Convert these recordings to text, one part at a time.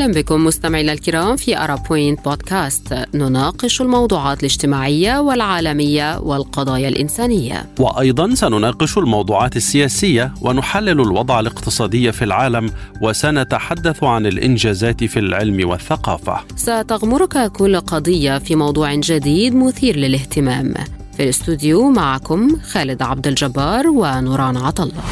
أهلا بكم مستمعينا الكرام في أرا بوينت بودكاست. نناقش الموضوعات الاجتماعية والعالمية والقضايا الإنسانية. وأيضا سنناقش الموضوعات السياسية ونحلل الوضع الاقتصادي في العالم وسنتحدث عن الإنجازات في العلم والثقافة. ستغمرك كل قضية في موضوع جديد مثير للاهتمام. في الاستوديو معكم خالد عبد الجبار ونوران عطله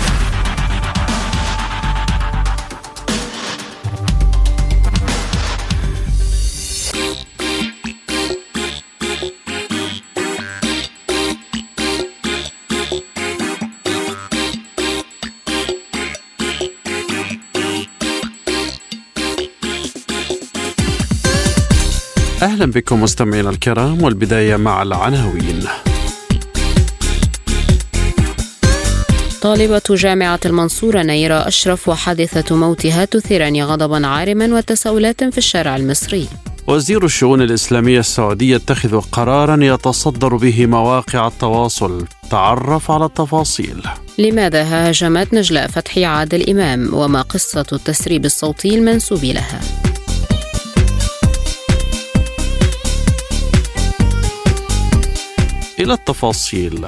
أهلا بكم مستمعينا الكرام والبداية مع العناوين. طالبة جامعة المنصورة نيرة أشرف وحادثة موتها تثيران غضبا عارما وتساؤلات في الشارع المصري. وزير الشؤون الإسلامية السعودية يتخذ قرارا يتصدر به مواقع التواصل. تعرف على التفاصيل. لماذا هاجمت نجلاء فتحي عادل إمام؟ وما قصة التسريب الصوتي المنسوب لها؟ إلى التفاصيل.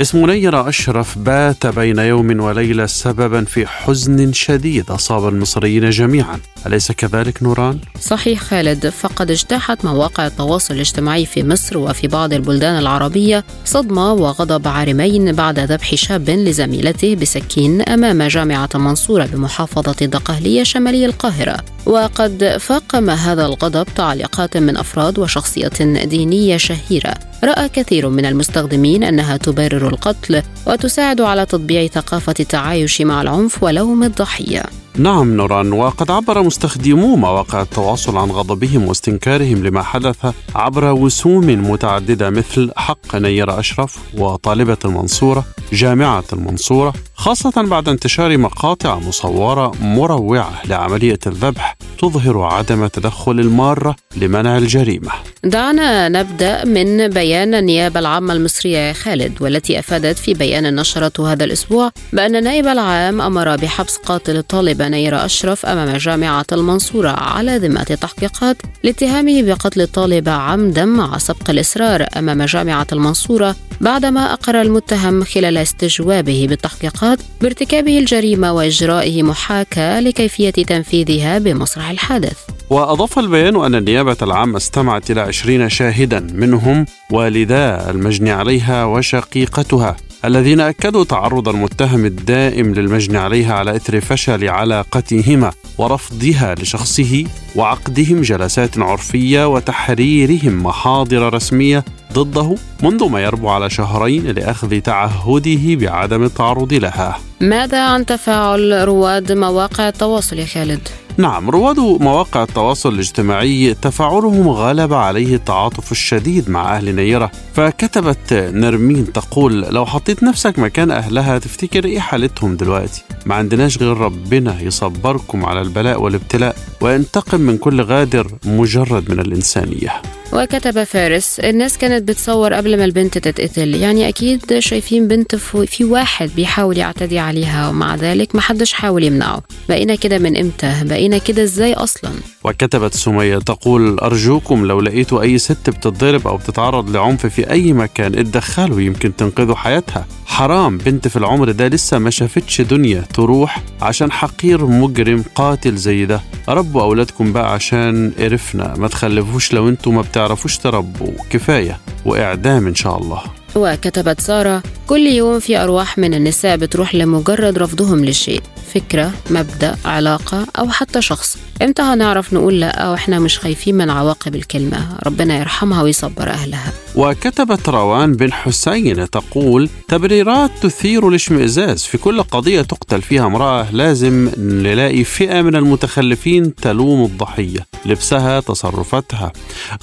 اسم نيرة أشرف بات بين يوم وليلة سببا في حزن شديد أصاب المصريين جميعا. أليس كذلك نوران؟ صحيح خالد فقد اجتاحت مواقع التواصل الاجتماعي في مصر وفي بعض البلدان العربية صدمة وغضب عارمين بعد ذبح شاب لزميلته بسكين أمام جامعة المنصورة بمحافظة الدقهلية شمالي القاهرة. وقد فاقم هذا الغضب تعليقات من أفراد وشخصية دينية شهيرة. رأى كثير من المستخدمين أنها تبرر القتل وتساعد على تطبيع ثقافة التعايش مع العنف ولوم الضحية. نعم نوران وقد عبر مستخدمو مواقع التواصل عن غضبهم واستنكارهم لما حدث عبر وسوم متعددة مثل حق نيرة أشرف وطالبة المنصورة جامعة المنصورة. خاصة بعد انتشار مقاطع مصورة مروعة لعملية الذبح تظهر عدم تدخل المارة لمنع الجريمة. دعنا نبدأ من بيان النيابة العامة المصرية خالد والتي أفادت في بيان نشرته هذا الأسبوع بأن النائب العام أمر بحبس قاتل الطالبة نيرة أشرف أمام جامعة المنصورة على ذمة تحقيقات لاتهامه بقتل الطالبة عمدا مع سبق الإصرار أمام جامعة المنصورة بعدما أقر المتهم خلال استجوابه بالتحقيقات بارتكابه الجريمة وإجرائه محاكاة لكيفية تنفيذها بمسرح الحادث. وأضاف البيان أن النيابة العامة استمعت إلى عشرين شاهدا منهم والدا المجني عليها وشقيقتها. الذين أكدوا تعرض المتهم الدائم للمجني عليها على إثر فشل علاقتهما ورفضها لشخصه وعقدهم جلسات عرفية وتحريرهم محاضر رسمية ضده منذ ما يربو على شهرين لأخذ تعهده بعدم التعرض لها ماذا عن تفاعل رواد مواقع التواصل يا خالد؟ نعم رواد مواقع التواصل الاجتماعي تفاعلهم غلب عليه التعاطف الشديد مع أهل نيرة. فكتبت نرمين تقول لو حطيت نفسك مكان أهلها تفتكر إيه حالتهم دلوقتي؟ ما عندناش غير ربنا يصبركم على البلاء والابتلاء وينتقم من كل غادر مجرد من الإنسانية. وكتب فارس الناس كانت بتصور قبل ما البنت تتقتل. يعني أكيد شايفين بنت في واحد بيحاول يعتدي عليها ومع ذلك محدش حاول يمنعه. بقينا كده من إمتى؟ بقينا كده إزاي أصلا؟ وكتبت سمية تقول أرجوكم لو لقيتوا أي ست بتتضرب أو بتتعرض لعنف في أي مكان اتدخلوا يمكن تنقذوا حياتها. حرام بنت في العمر ده لسه ما شافتش دنيا تروح عشان حقير مجرم قاتل زي ده. ربوا أولادكم بقى عشان قرفنا. ما تخلفوش لو أنتوا ما بتعرفوش تربوا كفاية وإعدام إن شاء الله. وكتبت سارة كل يوم في أرواح من النساء بتروح لمجرد رفضهم للشيء فكرة مبدأ علاقة أو حتى شخص. إمتى هنعرف نقول لأ وإحنا مش خايفين من عواقب الكلمة؟ ربنا يرحمها ويصبر أهلها. وكتبت روان بن حسين تقول تبريرات تثير الاشمئزاز. في كل قضية تقتل فيها امرأة لازم نلاقي فئة من المتخلفين تلوم الضحية. لبسها تصرفاتها.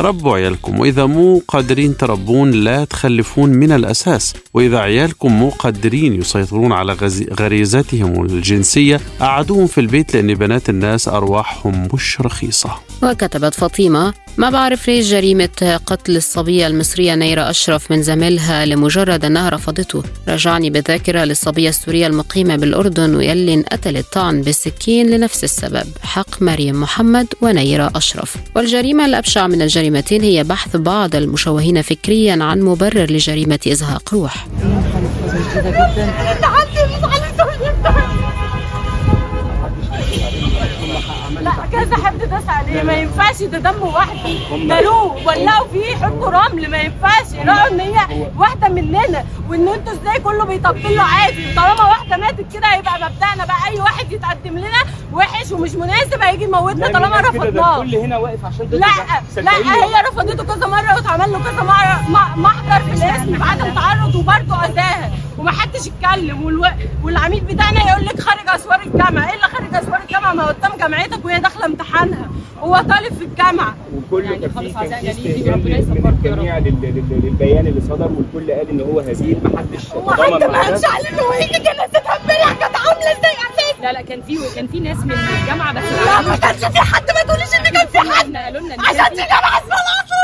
ربوا عيالكم وإذا مو قادرين تربون لا تخلفون من الأساس. وإذا عيالكم مو قادرين يسيطرون على غريزتهم الجنسية. أعدوهم في البيت لأن بنات الناس أرواحهم مش رخيصة وكتبت فاطمة ما بعرف ليش جريمة قتل الصبية المصرية نيرة أشرف من زميلها لمجرد أنها رفضته. رجعني بالذاكرة للصبية السورية المقيمة بالأردن ويلي انقتلت طعن بالسكين لنفس السبب حق مريم محمد ونيرة أشرف. والجريمة الأبشع من الجريمتين هي بحث بعض المشوهين فكريا عن مبرر لجريمة إزهاق روح. عليه ما ينفعش ده دم واحدة دلوه ولعوا فيه حطوا رمل ما ينفعش. يلاقوا إن هي واحدة مننا وإن أنتوا إزاي كله بيطبل له عادي. طالما واحدة ماتت كده هيبقى مبدأنا بقى أي واحد يتقدم لنا وحش ومش مناسب هيجي يموتنا طالما رفضناه. الكل هنا واقف عشان لا لا هي رفضته كذا مرة واتعمل له كذا محضر في الاسم. بعدم تعرض وبرضه اذاها ومحدش يتكلم والو... والعميد بتاعنا يقول لك خارج أسوار الجامعة. إيه اللي خارج أسوار الجامعة؟ ما هو قدام جامعتك وهي داخلة امتحانها. هو طالب في الجامعة. وكله يعني كان فيه كان فيه استهجان من الجميع لل- لل- للبيان اللي صدر والكل قال إن هو هزيل. محدش هو حد ما قالش عليه إنه يجي جنازتها امبارح كانت عاملة إزاي؟ أساسا لا لا كان في كان في ناس من الجامعة بس لا ما كانش في حد. ما تقوليش إن كان في حد. قالوا لنا إن عشان في- جامعه اسمها العصر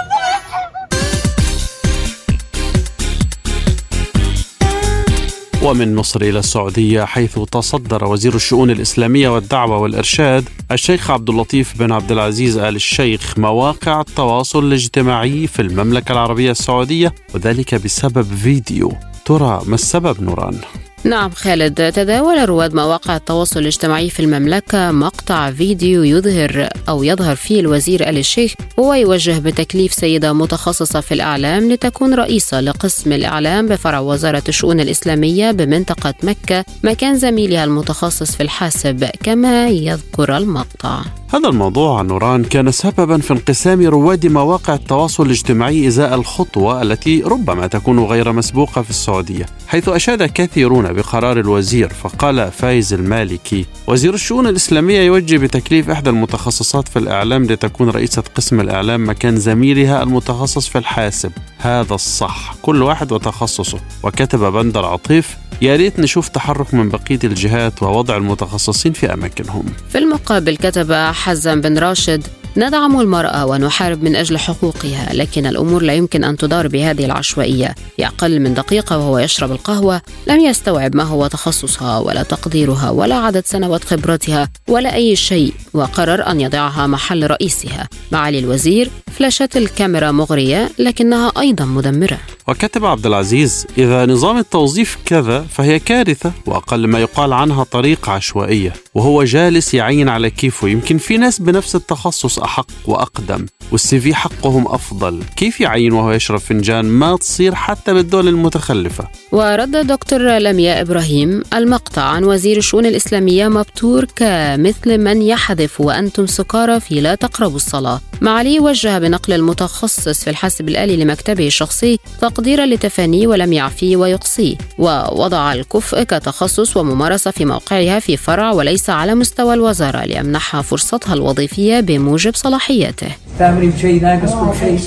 ومن مصر إلى السعودية حيث تصدر وزير الشؤون الإسلامية والدعوة والإرشاد الشيخ عبد اللطيف بن عبد العزيز آل الشيخ مواقع التواصل الاجتماعي في المملكة العربية السعودية وذلك بسبب فيديو ترى ما السبب نوران؟ نعم خالد. تداول رواد مواقع التواصل الاجتماعي في المملكة مقطع فيديو يظهر أو يظهر فيه الوزير آل الشيخ وهو يوجه بتكليف سيدة متخصصة في الإعلام لتكون رئيسة لقسم الإعلام بفرع وزارة الشؤون الإسلامية بمنطقة مكة مكان زميلها المتخصص في الحاسب كما يذكر المقطع. هذا الموضوع نوران كان سببا في انقسام رواد مواقع التواصل الاجتماعي إزاء الخطوة التي ربما تكون غير مسبوقة في السعودية، حيث أشاد كثيرون بقرار الوزير فقال فايز المالكي: وزير الشؤون الإسلامية يوجه بتكليف إحدى المتخصصات في الإعلام لتكون رئيسة قسم الإعلام مكان زميلها المتخصص في الحاسب، هذا الصح، كل واحد وتخصصه، وكتب بندر عطيف: يا ريت نشوف تحرك من بقية الجهات ووضع المتخصصين في أماكنهم. في المقابل كتب حزم بن راشد. ندعم المرأة ونحارب من أجل حقوقها لكن الأمور لا يمكن أن تدار بهذه العشوائية. في أقل من دقيقة وهو يشرب القهوة لم يستوعب ما هو تخصصها ولا تقديرها ولا عدد سنوات خبرتها ولا أي شيء وقرر أن يضعها محل رئيسها. معالي الوزير فلاشات الكاميرا مغرية لكنها أيضا مدمرة. وكتب عبد العزيز إذا نظام التوظيف كذا فهي كارثة وأقل ما يقال عنها طريقة عشوائية وهو جالس يعين على كيفه. يمكن في ناس بنفس التخصص أحق وأقدم والسي في حقهم أفضل. كيف يعين وهو يشرب فنجان ما تصير حتى بالدول المتخلفة؟ ورد دكتور لمياء إبراهيم المقطع عن وزير الشؤون الإسلامية مبتور كمثل من يحذف وأنتم سكارى في لا تقربوا الصلاة. معالي وجه بنقل المتخصص في الحاسب الآلي لمكتبه الشخصي تقديرا لتفانيه ولم يعفيه ويقصيه ووضع الكفء كتخصص وممارسة في موقعها في فرع وليس على مستوى الوزارة ليمنحها فرصتها الوظيفية بموجب صلاحياته تامري بشيء ناقص كل شيء.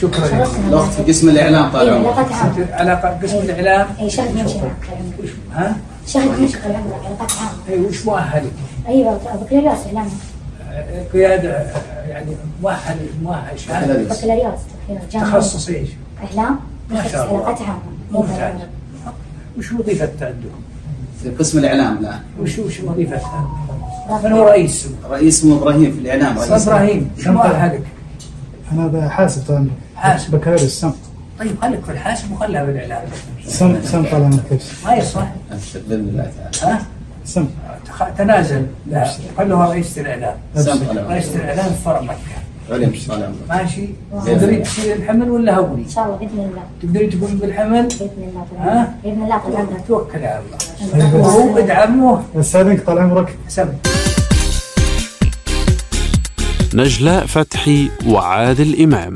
شكرا. الاخت في قسم الإعلام طال عمرك علاقات عامة علاقة قسم الإعلام. اي شهد منشغل ها؟ شهد منشغل علاقات عامة اي وش مؤهلك؟ أيوه بكالوريوس إعلام. قيادة يعني مؤهل مؤهل. شهادة بكالوريوس. تخصص إيش؟ إعلام. ما شاء الله. علاقات عامة ممتاز. وش وظيفتها عندكم؟ في قسم الإعلام الآن. وش وش وظيفتها؟ من هو رئيس؟ رئيس اسمه إبراهيم في الإعلام رئيس. أبراهيم شو مؤهلك؟ أنا بحاسب طبعا. حاسب. بكالوريوس سم. طيب خليك في الحاسب وخلها بالإعلام. سم سم طالع من كيف؟ ما يصلح أبشر باذن الله تعالى. ها؟ سم. تنازل. لا خلوها رئيسة الإعلام. رئيسة الإعلام في فرع مكة علم ماشي؟ تقدري تصير الحمل ولا هولي؟ إن شاء الله بإذن الله. تقدري تقومي بالحمل؟ بإذن الله ها؟ بإذن الله طال عمرك توكل على الله. وهو ادعموه. أستاذنك طال عمرك. سم. نجلاء فتحي وعادل إمام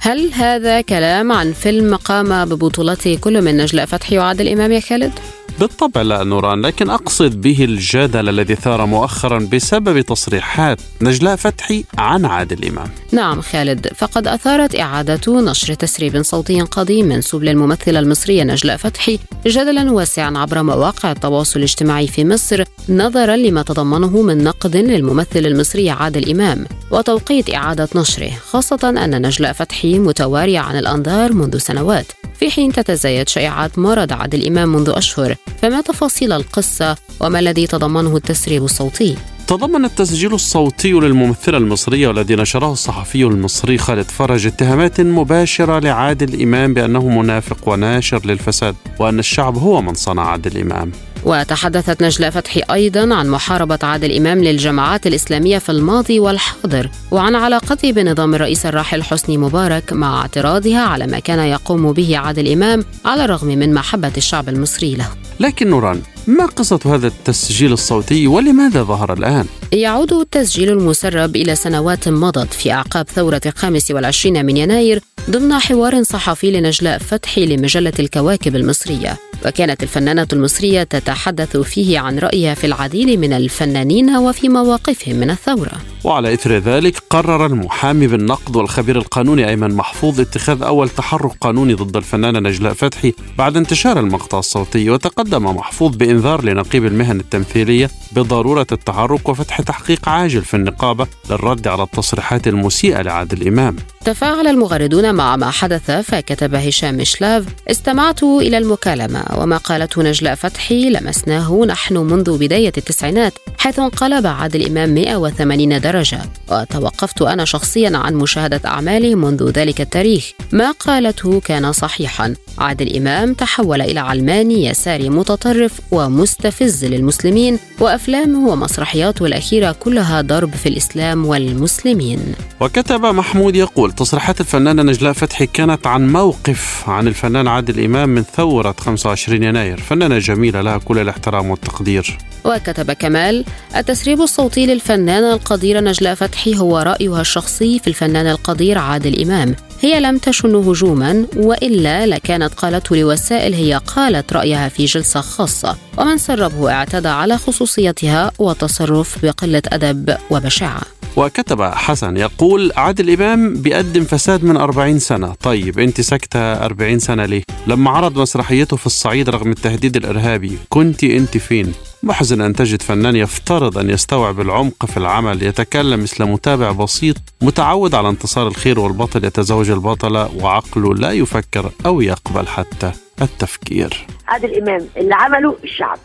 هل هذا كلام عن فيلم قام ببطولته كل من نجلاء فتحي وعادل إمام يا خالد؟ بالطبع لا نوران لكن أقصد به الجدل الذي ثار مؤخرا بسبب تصريحات نجلاء فتحي عن عادل إمام. نعم خالد فقد أثارت إعادة نشر تسريب صوتي قديم منسوب للممثلة المصرية نجلاء فتحي جدلا واسعا عبر مواقع التواصل الاجتماعي في مصر نظرا لما تضمنه من نقد للممثل المصري عادل إمام وتوقيت إعادة نشره خاصة أن نجلاء فتحي متوارية عن الأنظار منذ سنوات في حين تتزايد شائعات مرض عادل إمام منذ أشهر. فما تفاصيل القصة وما الذي تضمنه التسريب الصوتي؟ تضمن التسجيل الصوتي للممثلة المصرية والذي نشره الصحفي المصري خالد فرج اتهامات مباشرة لعادل إمام بأنه منافق وناشر للفساد وأن الشعب هو من صنع عادل إمام وتحدثت نجلاء فتحي أيضا عن محاربة عادل إمام للجماعات الإسلامية في الماضي والحاضر وعن علاقته بنظام الرئيس الراحل حسني مبارك مع اعتراضها على ما كان يقوم به عادل إمام على الرغم من محبة الشعب المصري له لكن نوران ما قصة هذا التسجيل الصوتي ولماذا ظهر الآن؟ يعود التسجيل المسرب إلى سنوات مضت في أعقاب ثورة الخامس والعشرين من يناير ضمن حوار صحفي لنجلاء فتحي لمجلة الكواكب المصرية. وكانت الفنانة المصرية تتحدث فيه عن رأيها في العديد من الفنانين وفي مواقفهم من الثورة. وعلى إثر ذلك قرر المحامي بالنقد والخبير القانوني أيمن محفوظ اتخاذ أول تحرك قانوني ضد الفنانة نجلاء فتحي بعد انتشار المقطع الصوتي وتقدم محفوظ بإنذار لنقيب المهن التمثيلية بضرورة التحرك وفتح تحقيق عاجل في النقابة للرد على التصريحات المسيئة لعادل إمام. تفاعل المغردون مع ما حدث فكتب هشام شلاف استمعت إلى المكالمة وما قالته نجلاء فتحي لمسناه نحن منذ بداية التسعينات حيث انقلب عادل إمام 180 درجة. وتوقفت أنا شخصيا عن مشاهدة أعماله منذ ذلك التاريخ. ما قالته كان صحيحا. عادل إمام تحول إلى علماني يساري متطرف ومستفز للمسلمين وأفلامه ومسرحياته الأخيرة كلها ضرب في الإسلام والمسلمين. وكتب محمود يقول تصريحات الفنانة نجلاء فتحي كانت عن موقف عن الفنان عادل إمام من ثورة 25 يناير. فنانة جميلة لها كل الاحترام والتقدير. وكتب كمال التسريب الصوتي للفنانة القديرة نجلاء فتحي هو رأيها الشخصي في الفنان القدير عادل إمام. هي لم تشن هجوما وإلا لكانت قالته لوسائل هي قالت رأيها في جلسة خاصة ومن سربه اعتدى على خصوصيتها وتصرف بقلة أدب وبشاعة. وكتب حسن يقول عادل إمام بيقدم فساد من 40 سنة. طيب أنت ساكتة 40 سنة ليه؟ لما عرض مسرحيته في الصعيد رغم التهديد الإرهابي كنت أنت فين؟ محزن أن تجد فنان يفترض أن يستوعب العمق في العمل يتكلم مثل متابع بسيط متعود على انتصار الخير والبطل يتزوج البطلة وعقله لا يفكر أو يقبل حتى التفكير. عادل إمام اللي عمله الشعب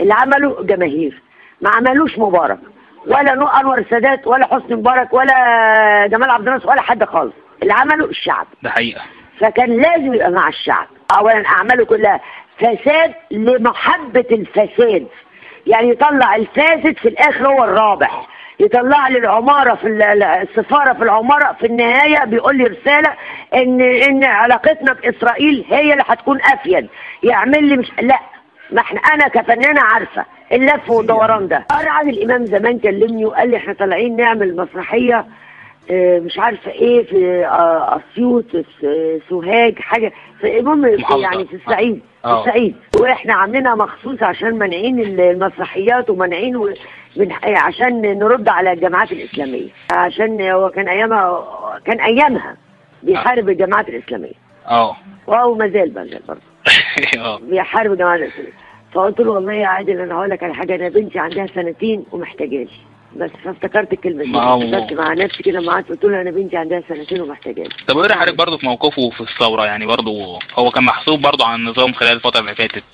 اللي عمله جماهير ما عملوش مبارك. ولا نو أنور السادات ولا حسني مبارك ولا جمال عبد الناصر ولا حد خالص. اللي عمله الشعب. ده حقيقة. فكان لازم يبقى مع الشعب. اولا أعماله كلها فساد لمحبة الفساد. يعني يطلع الفاسد في الآخر هو الرابح. يطلع لي العمارة في السفارة في العمارة في النهاية بيقول لي رسالة ان إن علاقتنا بإسرائيل هي اللي هتكون أفيد. يعمل لي مش لا ما إحنا أنا كفنانة عارفة. اللف والدوران ده. عادل الإمام زمان كلمني وقال لي إحنا طالعين نعمل مسرحية آه مش عارفة إيه في آه أسيوط سوهاج حاجة. في المهم يعني في الصعيد في الصعيد. وإحنا عاملينها مخصوص عشان مانعين المسرحيات ومانعين من عشان نرد على الجماعات الإسلامية. عشان هو كان أيامها كان أيامها بيحارب الجماعات الإسلامية. آه. وهو ما زال ما زال برضه بيحارب الجماعات الإسلامية. فقلت له والله يا عادل أنا هقول لك على حاجة أنا بنتي عندها سنتين ومحتاجاني بس فافتكرت الكلمة دي افتكرت مع نفسي كده ما قعدت قلت له أنا بنتي عندها سنتين ومحتاجاني طب وايه حضرتك برضه في موقفه في الثورة؟ يعني برضه هو كان محسوب برضه عن النظام خلال الفترة اللي فاتت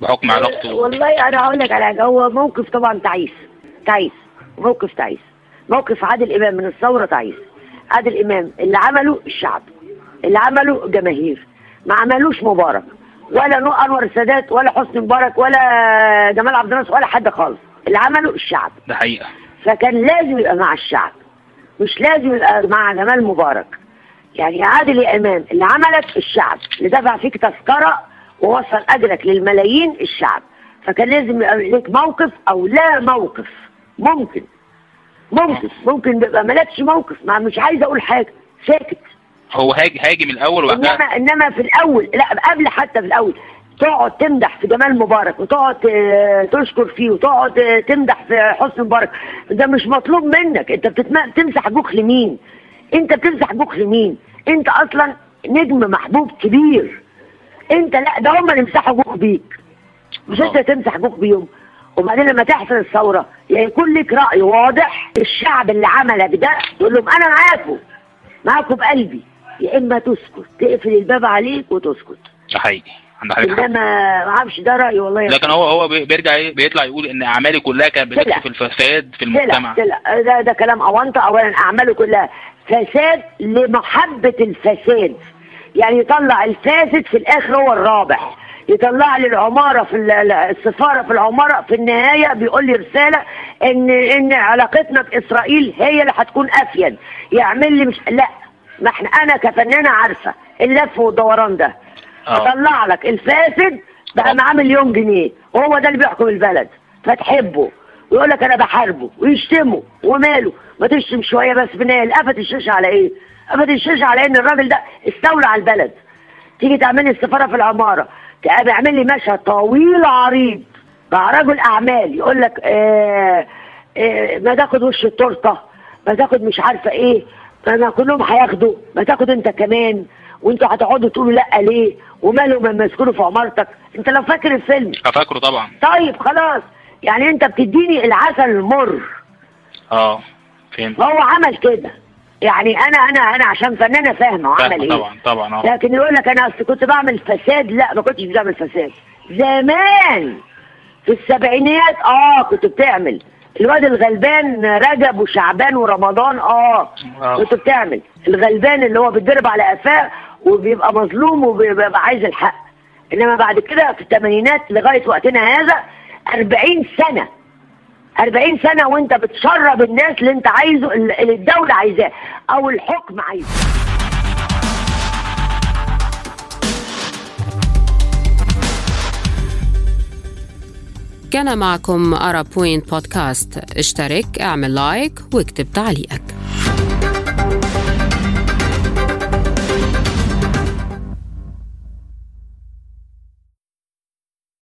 بحكم علاقته. والله أنا هقول لك على حاجة هو موقف طبعا تعيس تعيس موقف تعيس. موقف عادل إمام من الثورة تعيس. عادل إمام اللي عمله الشعب اللي عمله جماهير ما عملوش مبارك. ولا نو أنور السادات ولا حسني مبارك ولا جمال عبد الناصر ولا حد خالص. اللي عمله الشعب. ده حقيقة. فكان لازم يبقى مع الشعب. مش لازم يبقى مع جمال مبارك. يعني عادل امام اللي عملك الشعب اللي دفع فيك تذكرة ووصل أجرك للملايين الشعب. فكان لازم يبقى ليك موقف أو لا موقف. ممكن. ممكن. ممكن يبقى مالكش موقف. ما مش عايز أقول حاجة. ساكت. هو هاج هاجم الأول وبعدها انما إنما في الأول لا قبل حتى في الأول. تقعد تمدح في جمال مبارك وتقعد آه، تشكر فيه وتقعد آه، تمدح في حسن مبارك. ده مش مطلوب منك. أنت بتمسح جوخ لمين؟ أنت بتمسح جوخ لمين؟ أنت أصلا نجم محبوب كبير. أنت لا ده هم اللي يمسحوا جوخ بيك. مش أنت تمسح جوخ بيهم. وبعدين لما تحصل الثورة يعني يكون لك رأي واضح الشعب اللي عملك ده تقول لهم أنا معاكم معاكم بقلبي. يا إما تسكت تقفل الباب عليك وتسكت. ده حقيقي. عند حضرتك. إنما ما أعرفش ده رأيي والله لكن هو هو بي- بيرجع إيه؟ بيطلع يقول إن أعمالي كلها كانت. بتكشف الفساد في المجتمع. طلع ده, ده كلام اونطه اولا اعماله كلها. فساد لمحبة الفساد. يعني يطلع الفاسد في الآخر هو الرابح. يطلع لي العمارة في ال- ال- السفارة في العمارة في النهاية بيقول لي رسالة ان إن علاقتنا بإسرائيل هي اللي هتكون أفيد. يعمل لي مش لا. ما إحنا أنا كفنانة عارفة اللف والدوران ده. آه. أطلع لك الفاسد بقى معاه مليون جنيه. وهو ده اللي بيحكم البلد. فتحبه. ويقول لك أنا بحاربه. ويشتمه. وماله. ما تشتم شوية بس النهايه قفت الشاشه على إيه؟ قفت الشاشه على إن الراجل ده استولى على البلد. تيجي تعمل لي السفاره في العمارة. تبقى اعمل لي مشهد طويل عريض. مع رجل أعمال. يقول لك آه آه ما تاخد وش التورتة. ما تاخد مش عارفة إيه. ما ما كلهم هياخدوا. ما تاخد أنت كمان. وأنتوا هتقعدوا تقولوا لأ ليه؟ ومالهم لما يسكنوا في عمارتك؟ أنت لو فاكر الفيلم. فاكره طبعا. طيب خلاص. يعني أنت بتديني العسل المر. آه فهمت. هو عمل كده. يعني أنا أنا أنا عشان فنانة فاهمة وعمل إيه. طبعا طبعا آه. لكن يقول لك أنا أصل كنت بعمل فساد. لأ ما كنتش بعمل فساد. زمان في السبعينات آه كنت بتعمل. الواد الغلبان رجب وشعبان ورمضان آه. آه. كنت بتعمل. الغلبان اللي هو بيتضرب على قفاه وبيبقى مظلوم وبيبقى عايز الحق. إنما بعد كده في الثمانينات لغاية وقتنا هذا 40 سنة. 40 سنة وانت بتشرب الناس اللي انت عايزه اللي الدولة عايزاه أو الحكم عايزه. كان معكم أرا بوينت بودكاست. اشترك اعمل like واكتب تعليقك.